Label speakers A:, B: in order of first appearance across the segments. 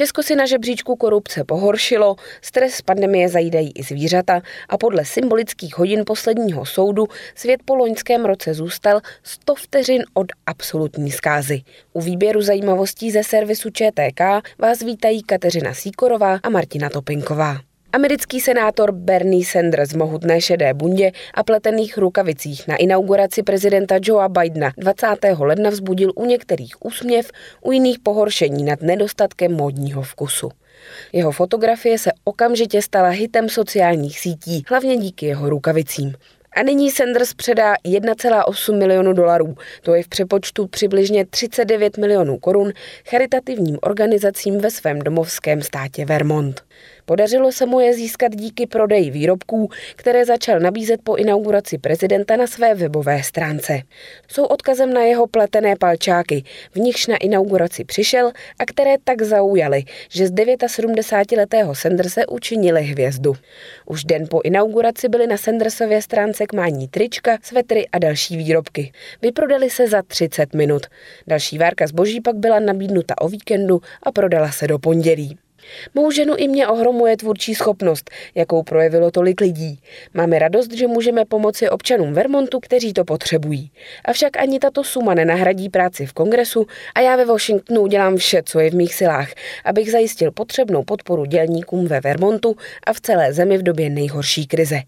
A: Česko si na žebříčku korupce pohoršilo, stres pandemie zajídají i zvířata a podle symbolických hodin posledního soudu svět po loňském roce zůstal 100 vteřin od absolutní zkázy. U výběru zajímavostí ze servisu ČTK vás vítají Kateřina Síkorová a Martina Topinková. Americký senátor Bernie Sanders v mohutné šedé bundě a pletených rukavicích na inauguraci prezidenta Joea Bidena 20. ledna vzbudil u některých úsměv, u jiných pohoršení nad nedostatkem módního vkusu. Jeho fotografie se okamžitě stala hitem sociálních sítí, hlavně díky jeho rukavicím. A nyní Sanders předá 1,8 milionu dolarů, to je v přepočtu přibližně 39 milionů korun, charitativním organizacím ve svém domovském státě Vermont. Podařilo se mu je získat díky prodeji výrobků, které začal nabízet po inauguraci prezidenta na své webové stránce. Jsou odkazem na jeho pletené palčáky, v nichž na inauguraci přišel a které tak zaujaly, že z 79-letého Sanderse učinili hvězdu. Už den po inauguraci byly na Sandersově stránce k mání trička, svetry a další výrobky. Vyprodali se za 30 minut. Další várka zboží pak byla nabídnuta o víkendu a prodala se do pondělí. Mou ženu i mě ohromuje tvůrčí schopnost, jakou projevilo tolik lidí. Máme radost, že můžeme pomoci občanům Vermontu, kteří to potřebují. Avšak ani tato suma nenahradí práci v kongresu a já ve Washingtonu udělám vše, co je v mých silách, abych zajistil potřebnou podporu dělníkům ve Vermontu a v celé zemi v době nejhorší krize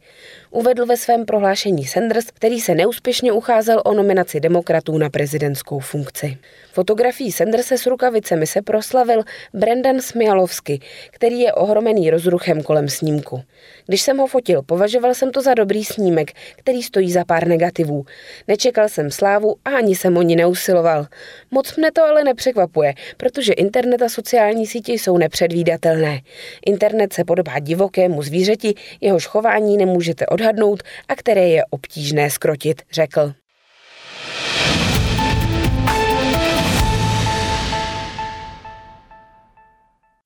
A: uvedl ve svém prohlášení Sanders, který se neúspěšně ucházel o nominaci demokratů na prezidentskou funkci. Fotografií Sanderse s rukavicemi se proslavil Brendan Smialovsky, který je ohromený rozruchem kolem snímku. Když jsem ho fotil, považoval jsem to za dobrý snímek, který stojí za pár negativů. Nečekal jsem slávu a ani jsem o ní neusiloval. Moc mne to ale nepřekvapuje, protože internet a sociální sítě jsou nepředvídatelné. Internet se podobá divokému zvířeti, jehož chování nemůžete odhadnout a které je obtížné skrotit, řekl.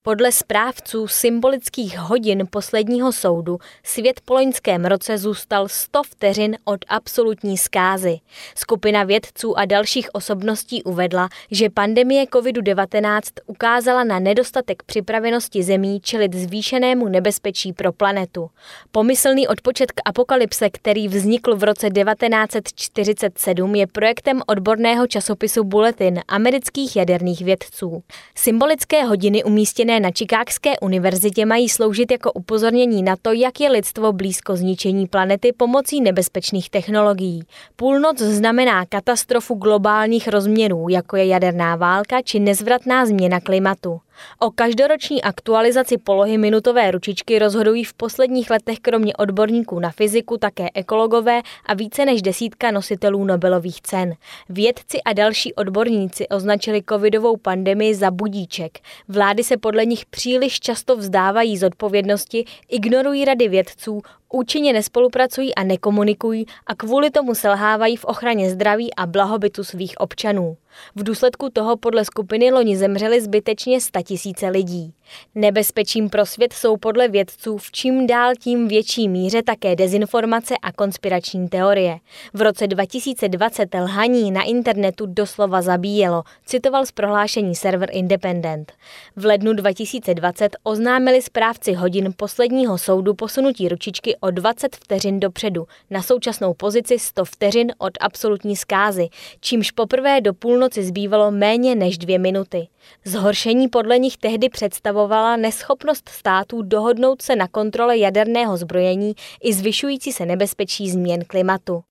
B: Podle správců symbolických hodin posledního soudu svět po loňském roce zůstal 100 vteřin od absolutní zkázy. Skupina vědců a dalších osobností uvedla, že pandemie COVID-19 ukázala na nedostatek připravenosti zemí čelit zvýšenému nebezpečí pro planetu. Pomyslný odpočet k apokalypse, který vznikl v roce 1947, je projektem odborného časopisu Bulletin amerických jaderných vědců. Symbolické hodiny umístěné na Čikákské univerzitě mají sloužit jako upozornění na to, jak je lidstvo blízko zničení planety pomocí nebezpečných technologií. Půlnoc znamená katastrofu globálních rozměrů, jako je jaderná válka či nezvratná změna klimatu. O každoroční aktualizaci polohy minutové ručičky rozhodují v posledních letech kromě odborníků na fyziku také ekologové a více než desítka nositelů Nobelových cen. Vědci a další odborníci označili covidovou pandemii za budíček. Vlády se podle nich příliš často vzdávají z odpovědnosti, ignorují rady vědců, účinně nespolupracují a nekomunikují a kvůli tomu selhávají v ochraně zdraví a blahobytu svých občanů. V důsledku toho podle skupiny loni zemřeli zbytečně tisíce lidí. Nebezpečím pro svět jsou podle vědců v čím dál tím větší míře také dezinformace a konspirační teorie. V roce 2020 lhaní na internetu doslova zabíjelo, citoval z prohlášení server Independent. V lednu 2020 oznámili správci hodin posledního soudu posunutí ručičky o 20 vteřin dopředu na současnou pozici 100 vteřin od absolutní zkázy, čímž poprvé do půlnoci zbývalo méně než dvě minuty. Zhoršení podle nich tehdy představovala neschopnost států dohodnout se na kontrole jaderného zbrojení i zvyšující se nebezpečí změn klimatu.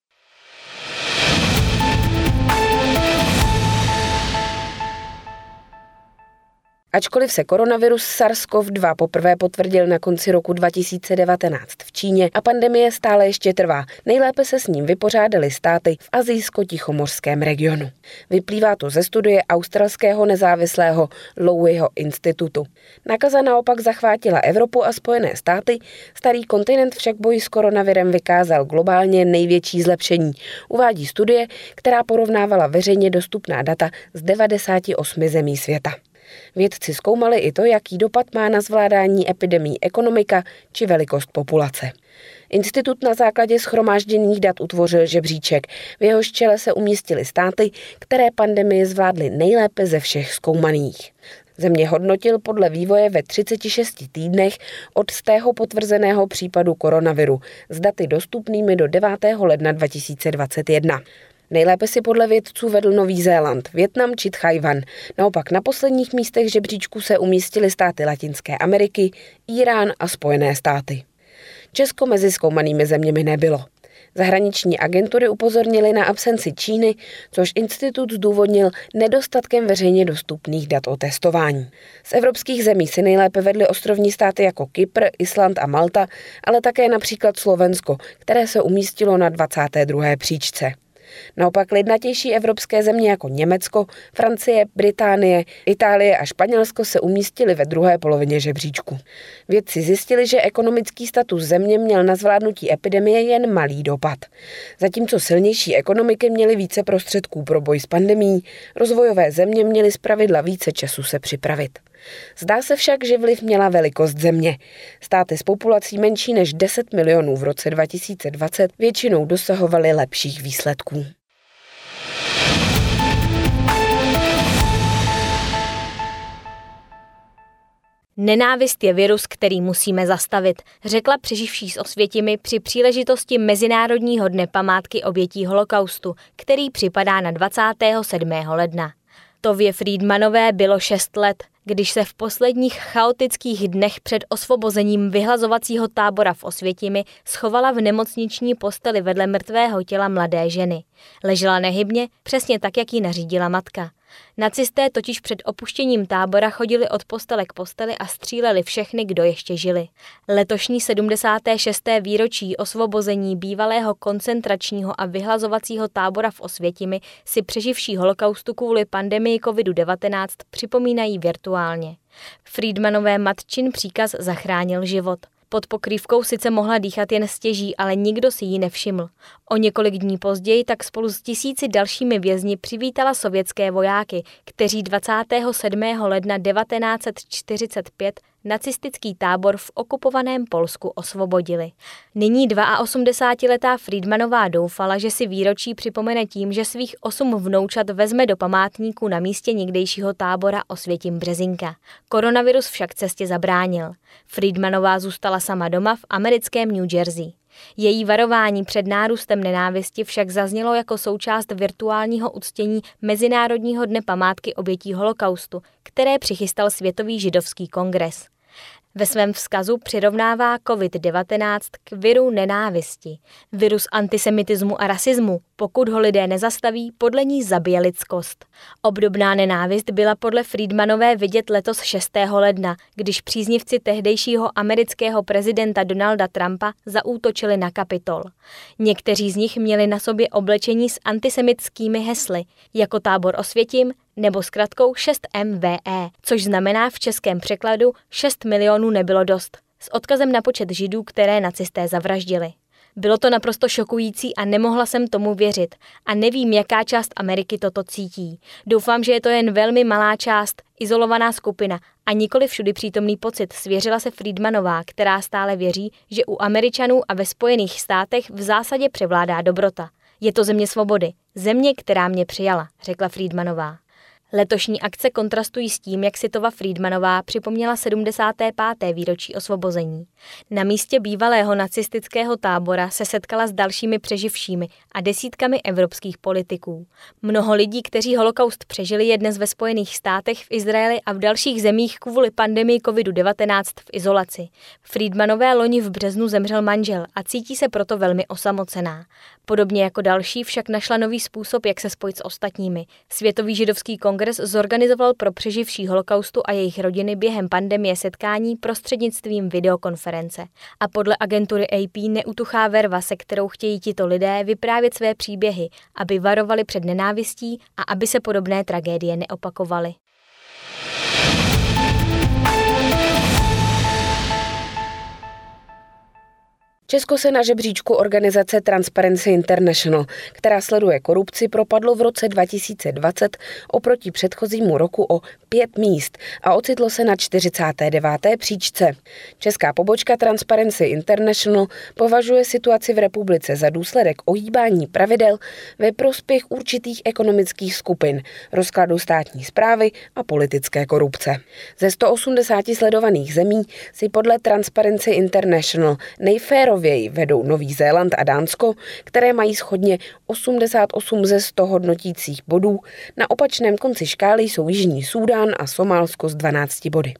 A: Ačkoliv se koronavirus SARS-CoV-2 poprvé potvrdil na konci roku 2019 v Číně a pandemie stále ještě trvá, nejlépe se s ním vypořádali státy v azijsko-tichomorském regionu. Vyplývá to ze studie australského nezávislého Lowyho institutu. Nakaza naopak zachvátila Evropu a Spojené státy, starý kontinent však boji s koronavirem vykázal globálně největší zlepšení, uvádí studie, která porovnávala veřejně dostupná data z 98 zemí světa. Vědci zkoumali i to, jaký dopad má na zvládání epidemí ekonomika či velikost populace. Institut na základě schromážděných dat utvořil žebříček. V jehož čele se umístily státy, které pandemii zvládly nejlépe ze všech zkoumaných. Země hodnotil podle vývoje ve 36 týdnech od stého potvrzeného případu koronaviru s daty dostupnými do 9. ledna 2021. Nejlépe si podle vědců vedl Nový Zéland, Větnam či Tchajvan. Naopak na posledních místech žebříčku se umístily státy Latinské Ameriky, Irán a Spojené státy. Česko mezi zkoumanými zeměmi nebylo. Zahraniční agentury upozornily na absenci Číny, což institut zdůvodnil nedostatkem veřejně dostupných dat o testování. Z evropských zemí si nejlépe vedly ostrovní státy jako Kypr, Island a Malta, ale také například Slovensko, které se umístilo na 22. příčce. Naopak lidnatější evropské země jako Německo, Francie, Británie, Itálie a Španělsko se umístily ve druhé polovině žebříčku. Vědci zjistili, že ekonomický status země měl na zvládnutí epidemie jen malý dopad. Zatímco silnější ekonomiky měly více prostředků pro boj s pandemí, rozvojové země měly zpravidla více času se připravit. Zdá se však, že vliv měla velikost země. Státy s populací menší než 10 milionů v roce 2020 většinou dosahovaly lepších výsledků.
B: Nenávist je virus, který musíme zastavit, řekla přeživší s Osvětimi při příležitosti Mezinárodního dne památky obětí holokaustu, který připadá na 27. ledna. Tově Friedmanové bylo 6 let, když se v posledních chaotických dnech před osvobozením vyhlazovacího tábora v Osvětimi schovala v nemocniční posteli vedle mrtvého těla mladé ženy. Ležela nehybně, přesně tak, jak ji nařídila matka. Nacisté totiž před opuštěním tábora chodili od postele k posteli a stříleli všechny, kdo ještě žili. Letošní 76. výročí osvobození bývalého koncentračního a vyhlazovacího tábora v Osvětimi si přeživší holokaustu kvůli pandemii COVID-19 připomínají virtuálně. Friedmanové matčin příkaz zachránil život. Pod pokrývkou sice mohla dýchat jen stěží, ale nikdo si ji nevšiml. O několik dní později tak spolu s tisíci dalšími vězni přivítala sovětské vojáky, kteří 27. ledna 1945 nacistický tábor v okupovaném Polsku osvobodili. Nyní 82-letá Friedmanová doufala, že si výročí připomene tím, že svých osm vnoučat vezme do památníku na místě někdejšího tábora Osvětím Březinka. Koronavirus však cestě zabránil. Friedmanová zůstala sama doma v americkém New Jersey. Její varování před nárůstem nenávisti však zaznělo jako součást virtuálního uctění Mezinárodního dne památky obětí holokaustu, které přichystal Světový židovský kongres. Ve svém vzkazu přirovnává COVID-19 k viru nenávisti. Virus antisemitismu a rasismu, pokud ho lidé nezastaví, podle ní zabije lidskost. Obdobná nenávist byla podle Friedmanové vidět letos 6. ledna, když příznivci tehdejšího amerického prezidenta Donalda Trumpa zaútočili na Kapitol. Někteří z nich měli na sobě oblečení s antisemitskými hesly, jako tábor osvětím, nebo s kratkou 6MVE, což znamená v českém překladu 6 milionů nebylo dost, s odkazem na počet židů, které nacisté zavraždili. Bylo to naprosto šokující a nemohla jsem tomu věřit. A nevím, jaká část Ameriky toto cítí. Doufám, že je to jen velmi malá část, izolovaná skupina a nikoli všudy přítomný pocit, svěřila se Friedmanová, která stále věří, že u Američanů a ve Spojených státech v zásadě převládá dobrota. Je to země svobody, země, která mě přijala, řekla Friedmanová. Letošní akce kontrastují s tím, jak si Tova Friedmanová připomněla 75. výročí osvobození. Na místě bývalého nacistického tábora se setkala s dalšími přeživšími a desítkami evropských politiků. Mnoho lidí, kteří holokaust přežili, je dnes ve Spojených státech, v Izraeli a v dalších zemích kvůli pandemii COVID-19 v izolaci. Friedmanové loni v březnu zemřel manžel a cítí se proto velmi osamocená. Podobně jako další však našla nový způsob, jak se spojit s ostatními. Světový židovský kongres zorganizoval pro přeživší holokaustu a jejich rodiny během pandemie setkání prostřednictvím videokonference. A podle agentury AP neutuchá verva, se kterou chtějí tito lidé vyprávět své příběhy, aby varovali před nenávistí a aby se podobné tragédie neopakovaly.
A: Česko se na žebříčku organizace Transparency International, která sleduje korupci, propadlo v roce 2020 oproti předchozímu roku o pět míst a ocitlo se na 49. příčce. Česká pobočka Transparency International považuje situaci v republice za důsledek ohýbání pravidel ve prospěch určitých ekonomických skupin, rozkladu státní zprávy a politické korupce. Ze 180 sledovaných zemí si podle Transparency International nejféro férověji vedou Nový Zéland a Dánsko, které mají schodně 88 ze 100 hodnotících bodů. Na opačném konci škály jsou Jižní Súdán a Somálsko s 12 body.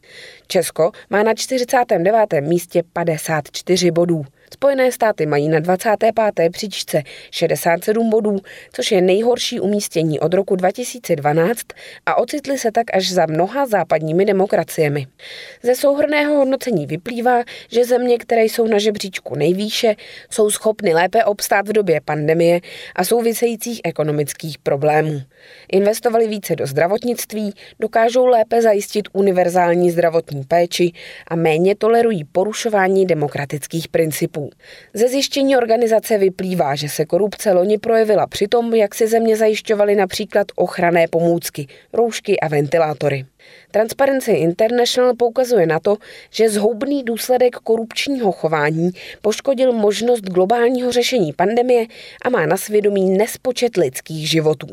A: Česko má na 49. místě 54 bodů. Spojené státy mají na 25. příčce 67 bodů, což je nejhorší umístění od roku 2012 a ocitli se tak až za mnoha západními demokraciemi. Ze souhrného hodnocení vyplývá, že země, které jsou na žebříčku nejvýše, jsou schopny lépe obstát v době pandemie a souvisejících ekonomických problémů. Investovali více do zdravotnictví, dokážou lépe zajistit univerzální zdravotní péči a méně tolerují porušování demokratických principů. Ze zjištění organizace vyplývá, že se korupce loni projevila při tom, jak si země zajišťovaly například ochranné pomůcky, roušky a ventilátory. Transparency International poukazuje na to, že zhoubný důsledek korupčního chování poškodil možnost globálního řešení pandemie a má na svědomí nespočet lidských životů.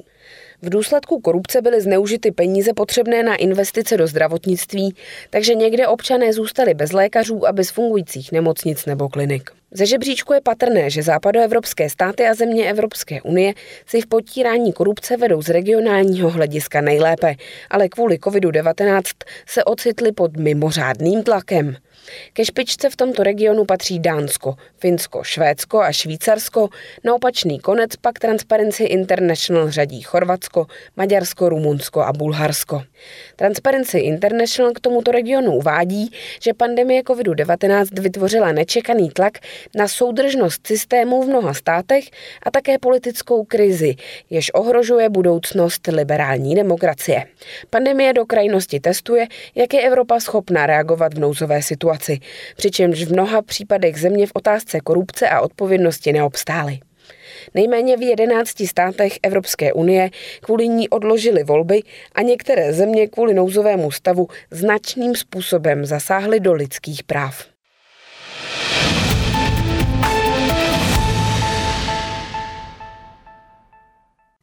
A: V důsledku korupce byly zneužity peníze potřebné na investice do zdravotnictví, takže někde občané zůstali bez lékařů a bez fungujících nemocnic nebo klinik. Ze žebříčku je patrné, že západoevropské státy a země Evropské unie si v potírání korupce vedou z regionálního hlediska nejlépe, ale kvůli COVID-19 se ocitli pod mimořádným tlakem. Ke špičce v tomto regionu patří Dánsko, Finsko, Švédsko a Švýcarsko, na opačný konec pak Transparency International řadí Chorvatsko, Maďarsko, Rumunsko a Bulharsko. Transparency International k tomuto regionu uvádí, že pandemie COVID-19 vytvořila nečekaný tlak na soudržnost systémů v mnoha státech a také politickou krizi, jež ohrožuje budoucnost liberální demokracie. Pandemie do krajnosti testuje, jak je Evropa schopná reagovat v nouzové situaci, přičemž v mnoha případech země v otázce korupce a odpovědnosti neobstály. Nejméně v 11 státech Evropské unie kvůli ní odložily volby a některé země kvůli nouzovému stavu značným způsobem zasáhly do lidských práv.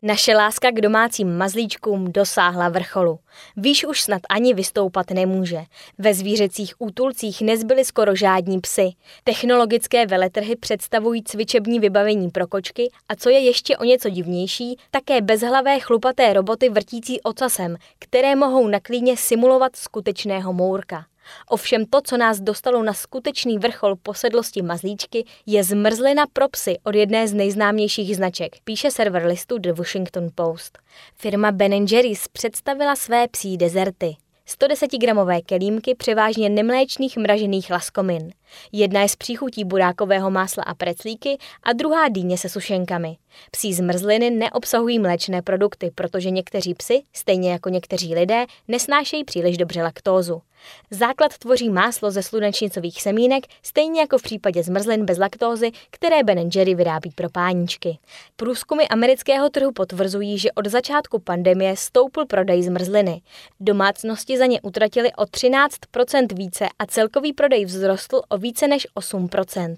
B: Naše láska k domácím mazlíčkům dosáhla vrcholu. Výš už snad ani vystoupat nemůže. Ve zvířecích útulcích nezbyly skoro žádní psy. Technologické veletrhy představují cvičební vybavení pro kočky a co je ještě o něco divnější, také bezhlavé chlupaté roboty vrtící ocasem, které mohou na klíně simulovat skutečného mourka. Ovšem to, co nás dostalo na skutečný vrchol posedlosti mazlíčky, je zmrzlina pro psy od jedné z nejznámějších značek, píše server listu The Washington Post. Firma Ben Jerry's představila své psí dezerty. 110-gramové kelímky převážně nemléčných mražených laskomin. Jedna je z příchutí burákového másla a preclíky a druhá dýně se sušenkami. Psí zmrzliny neobsahují mléčné produkty, protože někteří psy, stejně jako někteří lidé, nesnášejí příliš dobře laktózu. Základ tvoří máslo ze slunečnicových semínek, stejně jako v případě zmrzlin bez laktózy, které Ben Jerry vyrábí pro páničky. Průzkumy amerického trhu potvrzují, že od začátku pandemie stoupl prodej zmrzliny. Domácnosti za ně utratili o 13% více a celkový prodej vzrostl o více než 8%.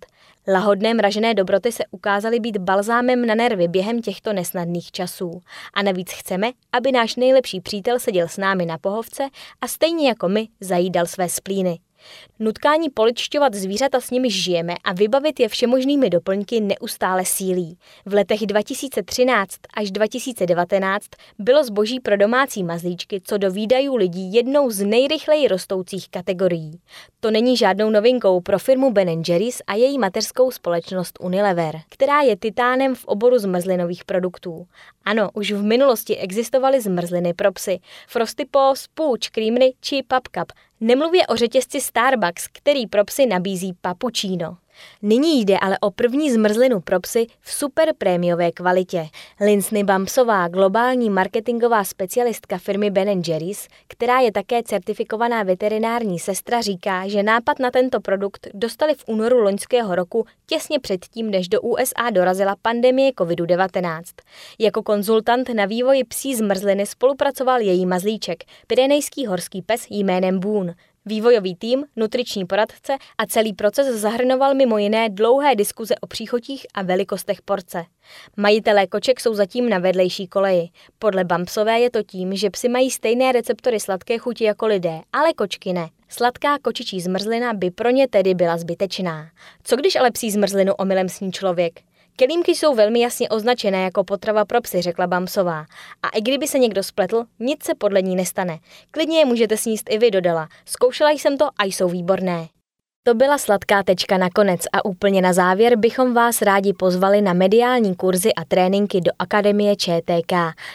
B: Lahodné mražené dobroty se ukázaly být balzámem na nervy během těchto nesnadných časů. A navíc chceme, aby náš nejlepší přítel seděl s námi na pohovce a stejně jako my zajídal své splíny. Nutkání poličťovat zvířata, s nimi žijeme a vybavit je všemožnými doplňky neustále sílí. V letech 2013 až 2019 bylo zboží pro domácí mazlíčky co do výdajů lidí jednou z nejrychleji rostoucích kategorií. To není žádnou novinkou pro firmu Ben Jerry's a její mateřskou společnost Unilever, která je titánem v oboru zmrzlinových produktů. Ano, už v minulosti existovaly zmrzliny pro psy, Frosty Paws, Pooch, Creamery či PubCup, Nemluvě o řetězci Starbucks, který pro psy nabízí papučíno. Nyní jde ale o první zmrzlinu pro psy v super prémiové kvalitě. Lindsay Bamsová, globální marketingová specialistka firmy Ben Jerry's, která je také certifikovaná veterinární sestra, říká, že nápad na tento produkt dostali v únoru loňského roku těsně předtím, než do USA dorazila pandemie COVID-19. Jako konzultant na vývoji psí zmrzliny spolupracoval její mazlíček, pyrenejský horský pes jménem Boone. Vývojový tým, nutriční poradce a celý proces zahrnoval mimo jiné dlouhé diskuze o příchotích a velikostech porce. Majitelé koček jsou zatím na vedlejší koleji. Podle Bampsové je to tím, že psy mají stejné receptory sladké chuti jako lidé, ale kočky ne. Sladká kočičí zmrzlina by pro ně tedy byla zbytečná. Co když ale psí zmrzlinu omylem sní člověk? Kelímky jsou velmi jasně označené jako potrava pro psy, řekla Bamsová. A i kdyby se někdo spletl, nic se podle ní nestane. Klidně je můžete sníst i vy, dodala. Zkoušela jsem to a jsou výborné. To byla sladká tečka nakonec a úplně na závěr bychom vás rádi pozvali na mediální kurzy a tréninky do Akademie ČTK,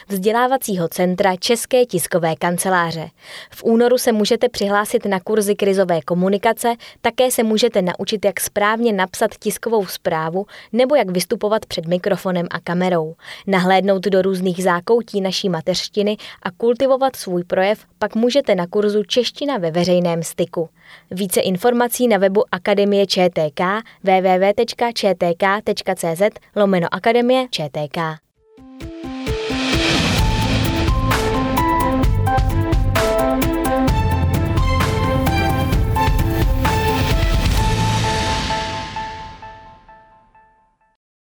B: vzdělávacího centra České tiskové kanceláře. V únoru se můžete přihlásit na kurzy krizové komunikace, také se můžete naučit, jak správně napsat tiskovou zprávu nebo jak vystupovat před mikrofonem a kamerou. Nahlédnout do různých zákoutí naší mateřštiny a kultivovat svůj projev pak můžete na kurzu Čeština ve veřejném styku. Více informací na webu Akademie ČTK www.čtk.cz lomeno Akademie ČTK.